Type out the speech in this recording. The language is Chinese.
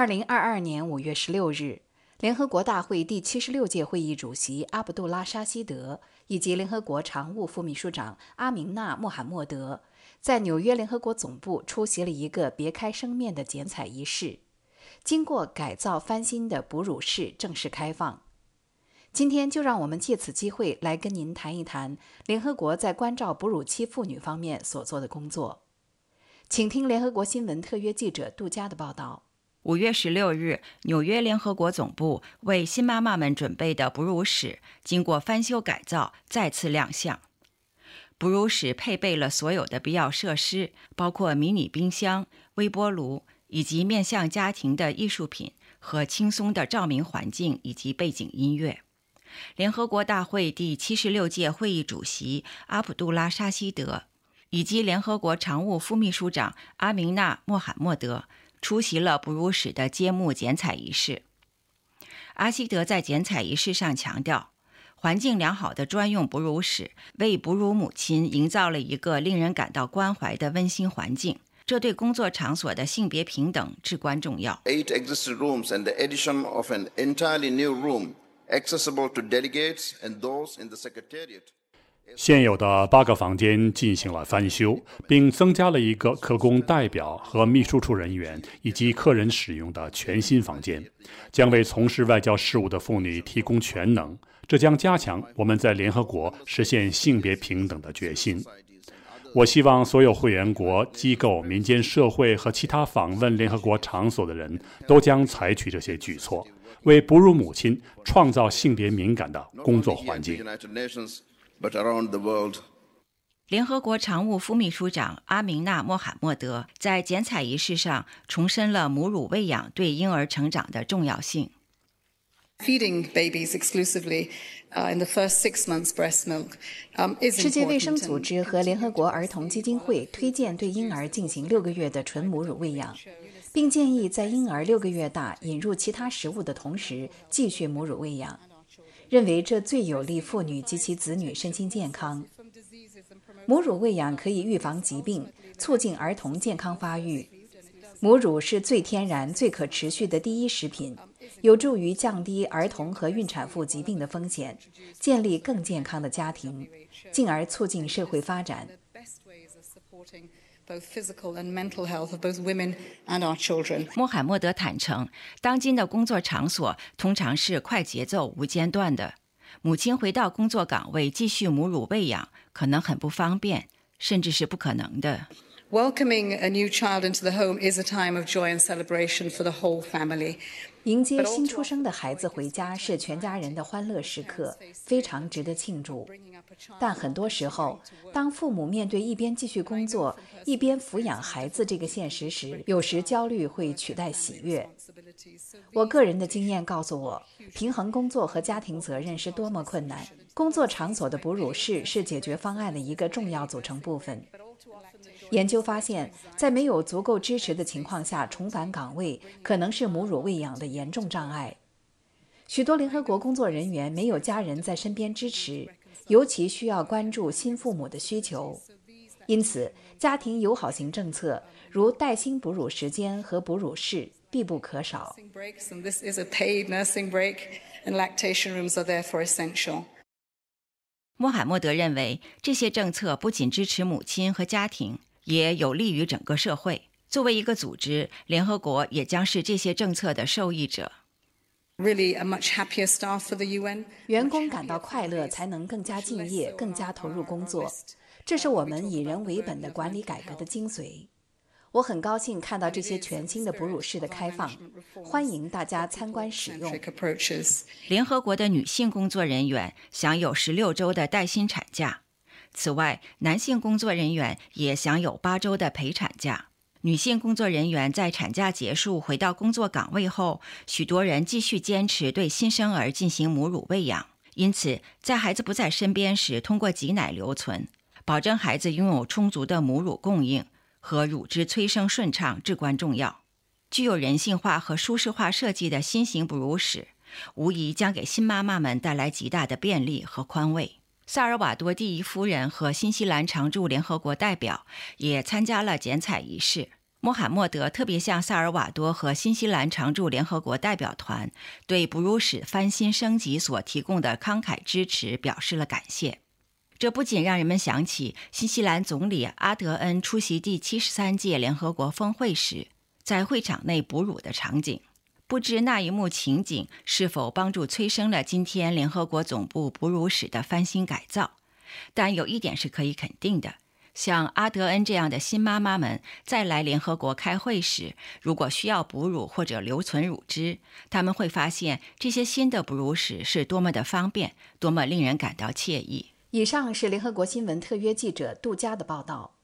二零二二年五月十六日，联合国大会第七十六届会议主席阿卜杜拉沙希德以及联合国常务副秘书长阿明纳穆罕默德在纽约联合国总部出席了一个别开生面的剪彩仪式。经过改造翻新的哺乳室正式开放。今天就让我们借此机会来跟您谈一谈联合国在关照哺乳期妇女方面所做的工作。请听联合国新闻特约记者杜佳的报道。五月十六日，纽约联合国总部为新妈妈们准备的哺乳室经过翻修改造，再次亮相。哺乳室配备了所有的必要设施，包括迷你冰箱、微波炉，以及面向家庭的艺术品和轻松的照明环境以及背景音乐。联合国大会第七十六届会议主席阿卜杜拉沙希德以及联合国常务副秘书长阿明纳穆罕默德出席了哺乳室的揭幕剪彩仪式。阿希德在剪彩仪式上强调，环境良好的专用哺乳室为哺乳母亲营造了一个令人感到关怀的温馨环境，这对工作场所的性别平等至关重要。Eight existing rooms and the addition of an entirely new room. accessible to delegates and those in the secretariat. 现有的八个房间进行了翻修，并增加了一个可供代表和秘书处人员以及客人使用的全新房间，将为从事外交事务的妇女提供全能。这将加强我们在联合国实现性别平等的决心。我希望所有会员国、机构、民间社会和其他访问联合国场所的人都将采取这些举措。为哺乳母亲创造性别敏感的工作环境。联合国常务副秘书长阿明纳穆罕默德在剪彩仪式上重申了母乳喂养对婴儿成长的重要性。世界卫生组织和联合国儿童基金会推荐对婴儿进行六个月的纯母乳喂养。并建议在婴儿六个月大引入其他食物的同时继续母乳喂养，认为这最有利妇女及其子女身心健康。母乳喂养可以预防疾病，促进儿童健康发育。母乳是最天然、最可持续的第一食品，有助于降低儿童和孕产妇疾病的风险，建立更健康的家庭，进而促进社会发展。穆罕默德坦诚，当今的工作场所通常是快节奏、无间断的。母亲回到工作岗位继续母乳喂养，可能很不方便，甚至是不可能的。Welcoming a new child into the home is a time of joy and celebration for the whole family. 迎接新出生的孩子回家是全家人的欢乐时刻，非常值得庆祝。但很多时候，当父母面对一边继续工作，一边抚养孩子这个现实时，有时焦虑会取代喜悦。我个人的经验告诉我，平衡工作和家庭责任是多么困难。工作场所的哺乳室是解决方案的一个重要组成部分。研究发现，在没有足够支持的情况下，重返岗位可能是母乳喂养的严重障碍。许多联合国工作人员没有家人在身边支持，尤其需要关注新父母的需求。因此，家庭友好型政策如带薪哺乳时间和哺乳室必不可少。穆罕默德认为，这些政策不仅支持母亲和家庭。也有利于整个社会。作为一个组织，联合国也将是这些政策的受益者。员工感到快乐，才能更加敬业、更加投入工作。这是我们以人为本的管理改革的精髓。我很高兴看到这些全新的哺乳室的开放，欢迎大家参观使用。联合国的女性工作人员享有十六周的带薪产假。此外，男性工作人员也享有八周的陪产假。女性工作人员在产假结束回到工作岗位后，许多人继续坚持对新生儿进行母乳喂养。因此，在孩子不在身边时，通过挤奶留存，保证孩子拥有充足的母乳供应和乳汁催生顺畅至关重要。具有人性化和舒适化设计的新型哺乳室，无疑将给新妈妈们带来极大的便利和宽慰。萨尔瓦多第一夫人和新西兰常驻联合国代表也参加了剪彩仪式。穆罕默德特别向萨尔瓦多和新西兰常驻联合国代表团对哺乳室翻新升级所提供的慷慨支持表示了感谢。这不仅让人们想起新西兰总理阿德恩出席第七十三届联合国峰会时在会场内哺乳的场景，不知那一幕情景是否帮助催生了今天联合国总部哺乳室的翻新改造。但有一点是可以肯定的。像阿德恩这样的新妈妈们再来联合国开会时，如果需要哺乳或者留存乳汁，他们会发现这些新的哺乳室是多么的方便，多么令人感到惬意。以上是联合国新闻特约记者杜佳的报道。